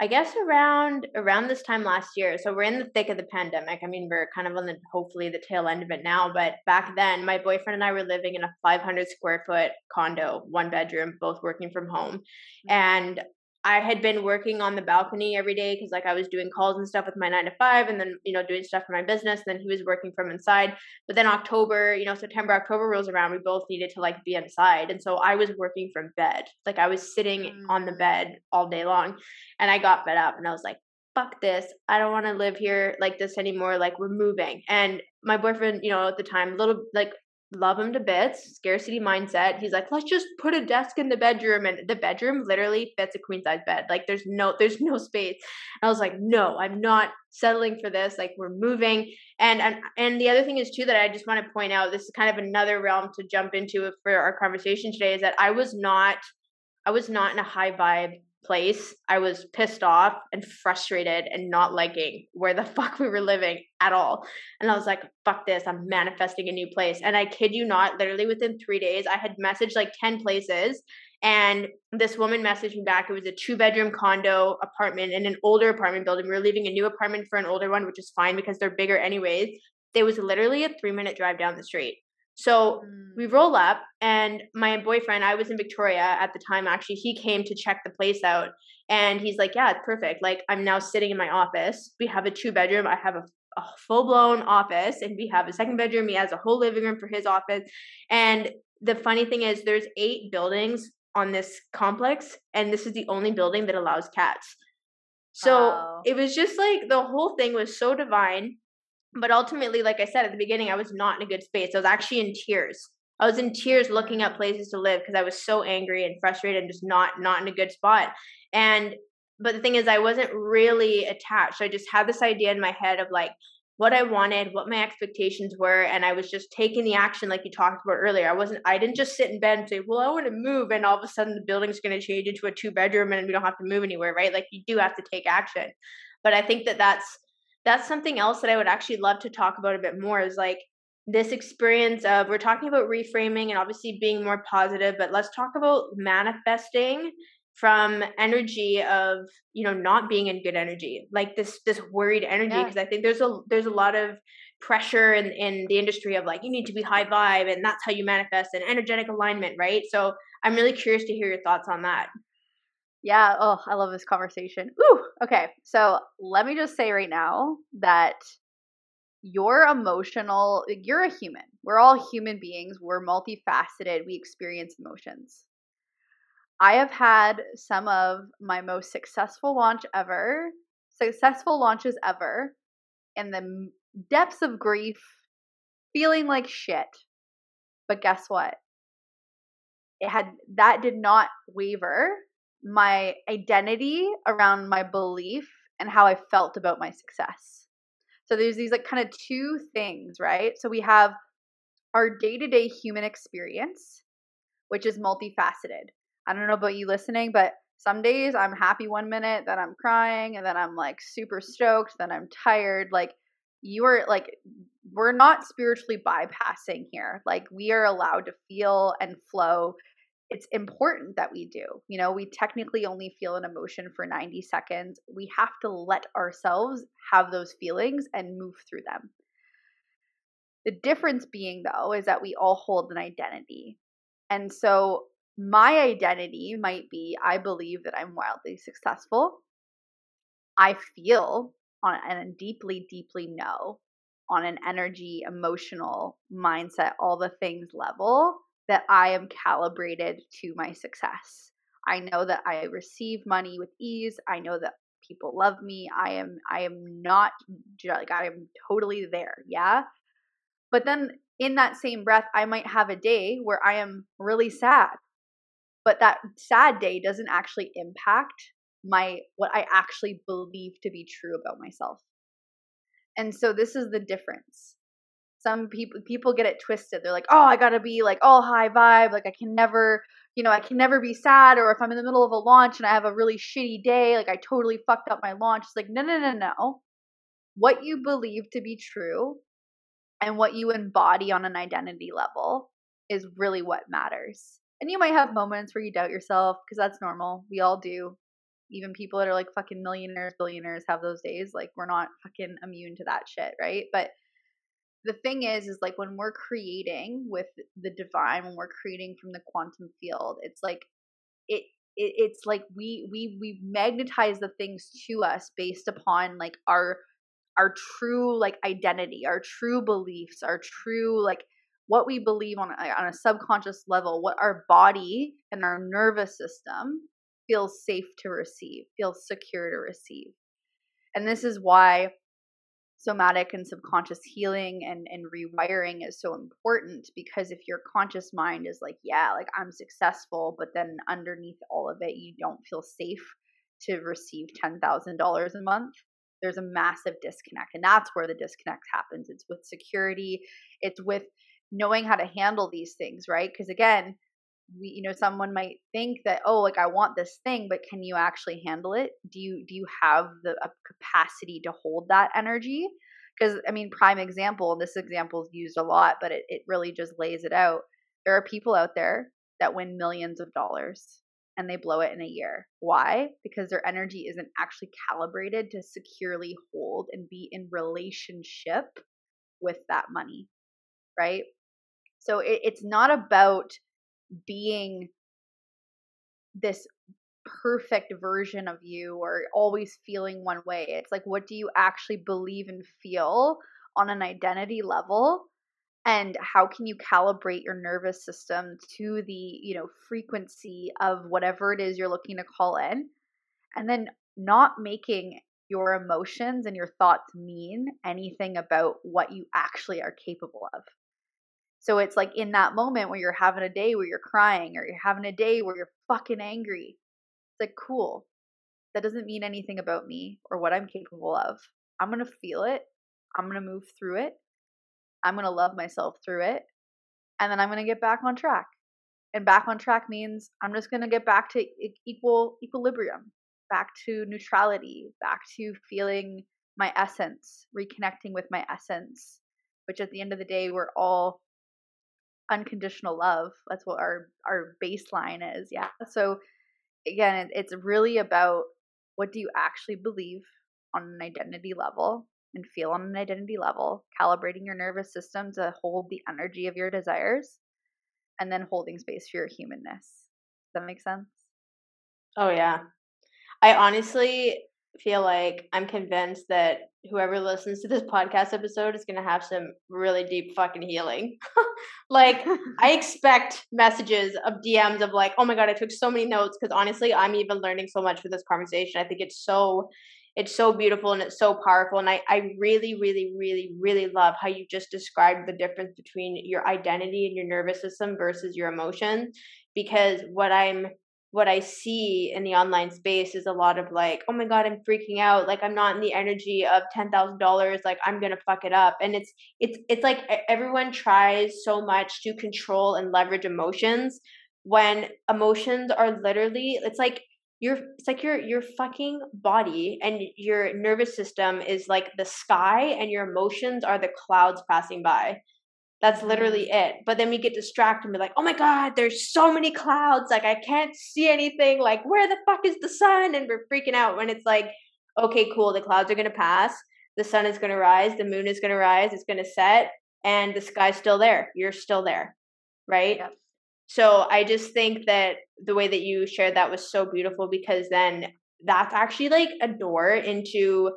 I guess around around this time last year. So we're in the thick of the pandemic. I mean, we're kind of on the hopefully the tail end of it now. But back then, my boyfriend and I were living in a 500 square foot condo, one bedroom, both working from home, mm-hmm. and I had been working on the balcony every day because like I was doing calls and stuff with my nine to five and then, you know, doing stuff for my business. And then he was working from inside. But then October, you know, September, October rolls around, we both needed to like be inside. And so I was working from bed. Like I was sitting mm. on the bed all day long. And I got fed up and I was like, fuck this. I don't want to live here like this anymore. Like we're moving. And my boyfriend, you know, at the time, a little like love him to bits, scarcity mindset. He's like, let's just put a desk in the bedroom, and the bedroom literally fits a queen size bed. Like there's no there's no space. And I was like, no, I'm not settling for this. Like we're moving. And and and the other thing is too that I just want to point out. This is kind of another realm to jump into for our conversation today. Is that I was not I was not in a high vibe place, I was pissed off and frustrated and not liking where the fuck we were living at all. And I was like, fuck this, I'm manifesting a new place. And I kid you not, literally within three days, I had messaged like 10 places. And this woman messaged me back. It was a two bedroom condo apartment in an older apartment building. We were leaving a new apartment for an older one, which is fine because they're bigger anyways. It was literally a three minute drive down the street. So mm. we roll up, and my boyfriend, I was in Victoria at the time, actually, he came to check the place out. And he's like, Yeah, it's perfect. Like, I'm now sitting in my office. We have a two bedroom, I have a, a full blown office, and we have a second bedroom. He has a whole living room for his office. And the funny thing is, there's eight buildings on this complex, and this is the only building that allows cats. So wow. it was just like the whole thing was so divine but ultimately, like I said at the beginning, I was not in a good space. I was actually in tears. I was in tears looking at places to live because I was so angry and frustrated and just not not in a good spot. And but the thing is I wasn't really attached. I just had this idea in my head of like what I wanted, what my expectations were, and I was just taking the action like you talked about earlier. I wasn't I didn't just sit in bed and say, "Well, I want to move," and all of a sudden the building's going to change into a two bedroom and we don't have to move anywhere, right? Like you do have to take action. But I think that that's that's something else that I would actually love to talk about a bit more is like this experience of we're talking about reframing and obviously being more positive, but let's talk about manifesting from energy of you know not being in good energy like this this worried energy because yeah. i think there's a there's a lot of pressure in in the industry of like you need to be high vibe and that's how you manifest an energetic alignment right so i'm really curious to hear your thoughts on that yeah. Oh, I love this conversation. Ooh. Okay. So let me just say right now that your emotional, you're a human. We're all human beings. We're multifaceted. We experience emotions. I have had some of my most successful launch ever, successful launches ever, in the depths of grief, feeling like shit. But guess what? It had that did not waver my identity around my belief and how I felt about my success. So there's these like kind of two things, right? So we have our day-to-day human experience, which is multifaceted. I don't know about you listening, but some days I'm happy one minute, then I'm crying, and then I'm like super stoked, then I'm tired. Like you are like we're not spiritually bypassing here. Like we are allowed to feel and flow it's important that we do. You know, we technically only feel an emotion for 90 seconds. We have to let ourselves have those feelings and move through them. The difference being, though, is that we all hold an identity. And so my identity might be I believe that I'm wildly successful. I feel on and deeply, deeply know on an energy, emotional, mindset, all the things level that I am calibrated to my success. I know that I receive money with ease. I know that people love me. I am I am not like I am totally there. Yeah. But then in that same breath, I might have a day where I am really sad. But that sad day doesn't actually impact my what I actually believe to be true about myself. And so this is the difference. Some people people get it twisted. They're like, "Oh, I got to be like all high vibe. Like I can never, you know, I can never be sad or if I'm in the middle of a launch and I have a really shitty day, like I totally fucked up my launch." It's like, "No, no, no, no. What you believe to be true and what you embody on an identity level is really what matters." And you might have moments where you doubt yourself because that's normal. We all do even people that are like fucking millionaires, billionaires have those days. Like we're not fucking immune to that shit, right? But the thing is, is like when we're creating with the divine, when we're creating from the quantum field, it's like it, it it's like we we we magnetize the things to us based upon like our our true like identity, our true beliefs, our true like what we believe on on a subconscious level, what our body and our nervous system feels safe to receive, feels secure to receive. And this is why somatic and subconscious healing and, and rewiring is so important because if your conscious mind is like, yeah, like I'm successful, but then underneath all of it, you don't feel safe to receive $10,000 a month, there's a massive disconnect. And that's where the disconnect happens. It's with security, it's with knowing how to handle these things, right? Because again, we you know someone might think that oh like i want this thing but can you actually handle it? Do you do you have the capacity to hold that energy? Because i mean prime example this example is used a lot but it, it really just lays it out. There are people out there that win millions of dollars and they blow it in a year. Why? Because their energy isn't actually calibrated to securely hold and be in relationship with that money right? So it, it's not about being this perfect version of you or always feeling one way. It's like, what do you actually believe and feel on an identity level? And how can you calibrate your nervous system to the, you know, frequency of whatever it is you're looking to call in? And then not making your emotions and your thoughts mean anything about what you actually are capable of. So it's like in that moment where you're having a day where you're crying or you're having a day where you're fucking angry. It's like, cool. That doesn't mean anything about me or what I'm capable of. I'm going to feel it. I'm going to move through it. I'm going to love myself through it. And then I'm going to get back on track. And back on track means I'm just going to get back to equal equilibrium, back to neutrality, back to feeling my essence, reconnecting with my essence, which at the end of the day, we're all unconditional love. That's what our our baseline is. Yeah. So again, it's really about what do you actually believe on an identity level and feel on an identity level, calibrating your nervous system to hold the energy of your desires, and then holding space for your humanness. Does that make sense? Oh yeah. I honestly feel like I'm convinced that whoever listens to this podcast episode is going to have some really deep fucking healing. like, I expect messages of DMs of like, oh my God, I took so many notes because honestly, I'm even learning so much for this conversation. I think it's so. It's so beautiful and it's so powerful. And I, I really, really, really, really love how you just described the difference between your identity and your nervous system versus your emotion. Because what I'm what I see in the online space is a lot of like, oh my god, I'm freaking out. Like I'm not in the energy of ten thousand dollars. Like I'm gonna fuck it up. And it's it's it's like everyone tries so much to control and leverage emotions when emotions are literally it's like your it's like your your fucking body and your nervous system is like the sky and your emotions are the clouds passing by That's mm-hmm. literally it. But then we get distracted and be like, oh my God, there's so many clouds. Like, I can't see anything. Like, where the fuck is the sun? And we're freaking out when it's like, okay, cool, the clouds are going to pass. The sun is going to rise. The moon is going to rise. It's going to set. And the sky's still there. You're still there. Right. Yep. So I just think that the way that you shared that was so beautiful because then that's actually like a door into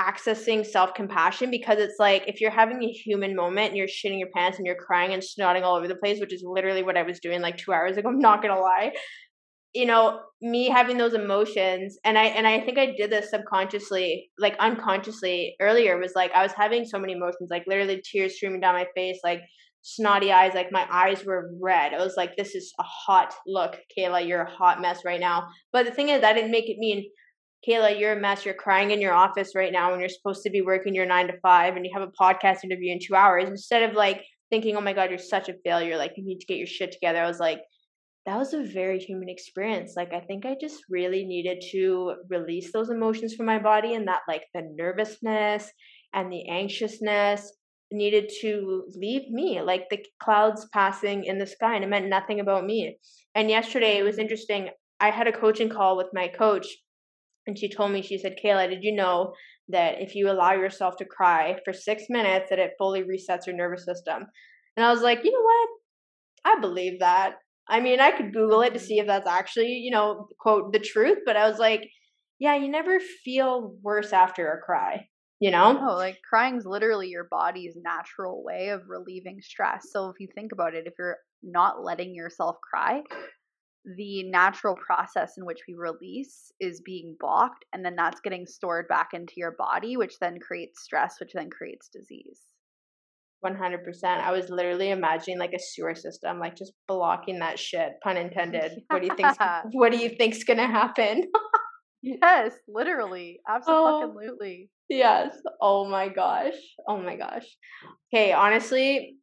accessing self compassion because it's like if you're having a human moment and you're shitting your pants and you're crying and snotting all over the place, which is literally what I was doing like two hours ago, I'm not gonna lie. You know, me having those emotions and I and I think I did this subconsciously, like unconsciously earlier, was like I was having so many emotions, like literally tears streaming down my face, like snotty eyes, like my eyes were red. I was like, this is a hot look, Kehla, you're a hot mess right now. But the thing is, I didn't make it mean Kehla, you're a mess. You're crying in your office right now when you're supposed to be working your nine to five and you have a podcast interview in two hours. Instead of like thinking, oh my God, you're such a failure. Like, you need to get your shit together. I was like, that was a very human experience. Like, I think I just really needed to release those emotions from my body and that, like, the nervousness and the anxiousness needed to leave me like the clouds passing in the sky and it meant nothing about me and yesterday it was interesting i had a coaching call with my coach and she told me, she said, Kehla, did you know that if you allow yourself to cry for six minutes, that it fully resets your nervous system? And I was like, you know what? I believe that. I mean, I could Google it to mm-hmm. see if that's actually, you know, quote, the truth, but I was like, yeah, you never feel worse after a cry, you know? No, like crying's literally your body's natural way of relieving stress. So if you think about it, if you're not letting yourself cry, the natural process in which we release is being blocked and then that's getting stored back into your body which then creates stress which then creates disease. 100% i was literally imagining like a sewer system like just blocking that shit pun intended. Yeah. what do you think what do you think's gonna happen? Yes literally. Oh. absolutely. oh, yes. Oh my gosh. Oh my gosh. Okay honestly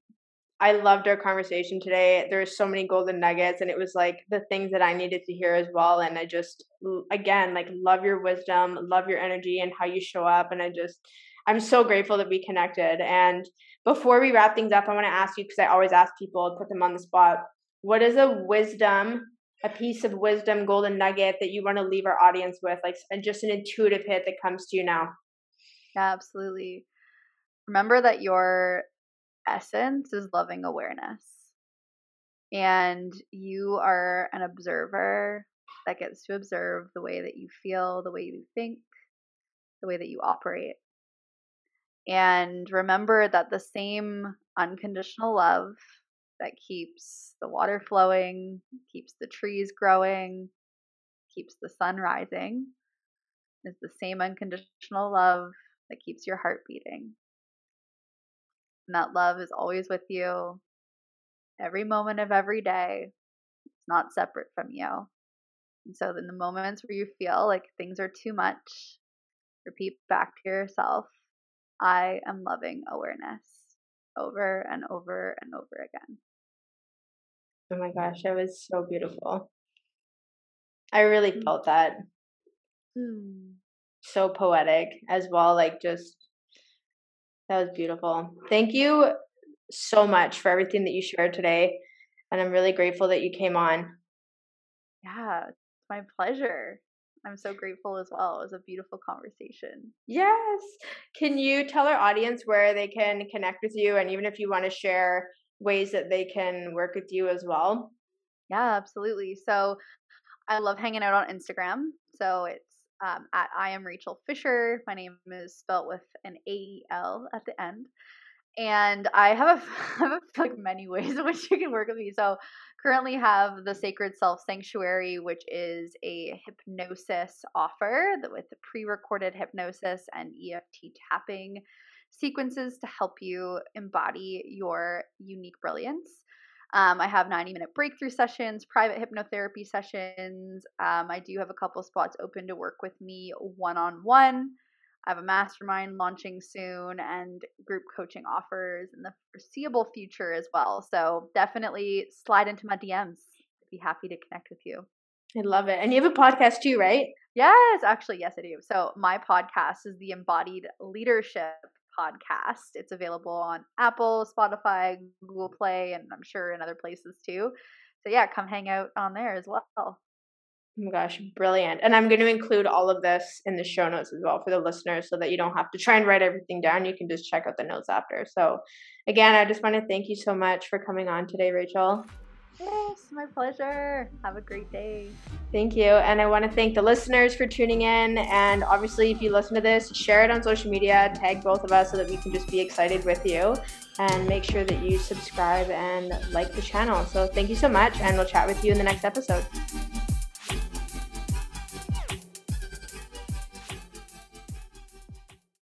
I loved our conversation today. There were so many golden nuggets, and it was like the things that I needed to hear as well. And I just, again, like love your wisdom, love your energy, and how you show up. And I just, I'm so grateful that we connected. And before we wrap things up, I want to ask you because I always ask people, put them on the spot. What is a wisdom, a piece of wisdom, golden nugget that you want to leave our audience with, like, just an intuitive hit that comes to you now? Yeah, absolutely. Remember that you're essence is loving awareness. And you are an observer that gets to observe the way that you feel, the way you think, the way that you operate. And remember that the same unconditional love that keeps the water flowing, keeps the trees growing, keeps the sun rising, is the same unconditional love that keeps your heart beating. And that love is always with you every moment of every day. It's not separate from you. And so, in the moments where you feel like things are too much, repeat back to yourself I am loving awareness over and over and over again. Oh my gosh, that was so beautiful. I really mm. felt that. Mm. So poetic as well, like just that was beautiful. Thank you so much for everything that you shared today. And I'm really grateful that you came on. Yeah, it's my pleasure. I'm so grateful as well. It was a beautiful conversation. Yes. Can you tell our audience where they can connect with you and even if you want to share ways that they can work with you as well? Yeah, absolutely. So I love hanging out on Instagram. So it's um, at I am Rachael Fisher. My name is spelled with an A E L at the end. And I have, a, I have a, like many ways in which you can work with me. So currently have the Sacred Self Sanctuary, which is a hypnosis offer with pre-recorded hypnosis and EFT tapping sequences to help you embody your unique brilliance. Um, I have 90 minute breakthrough sessions, private hypnotherapy sessions. Um, I do have a couple spots open to work with me one on one. I have a mastermind launching soon and group coaching offers in the foreseeable future as well. So definitely slide into my DMs. I'd be happy to connect with you. I love it. And you have a podcast too, right? Yes, actually, yes, I do. So my podcast is the Embodied Leadership podcast. It's available on Apple, Spotify, Google Play, and I'm sure in other places too. So yeah, come hang out on there as well. Oh my gosh, brilliant. And I'm going to include all of this in the show notes as well for the listeners so that you don't have to try and write everything down. You can just check out the notes after. So, again, I just want to thank you so much for coming on today, Rachael. Yes, my pleasure. Have a great day. Thank you. And I want to thank the listeners for tuning in. And obviously, if you listen to this, share it on social media, tag both of us so that we can just be excited with you. And make sure that you subscribe and like the channel. So, thank you so much. And we'll chat with you in the next episode.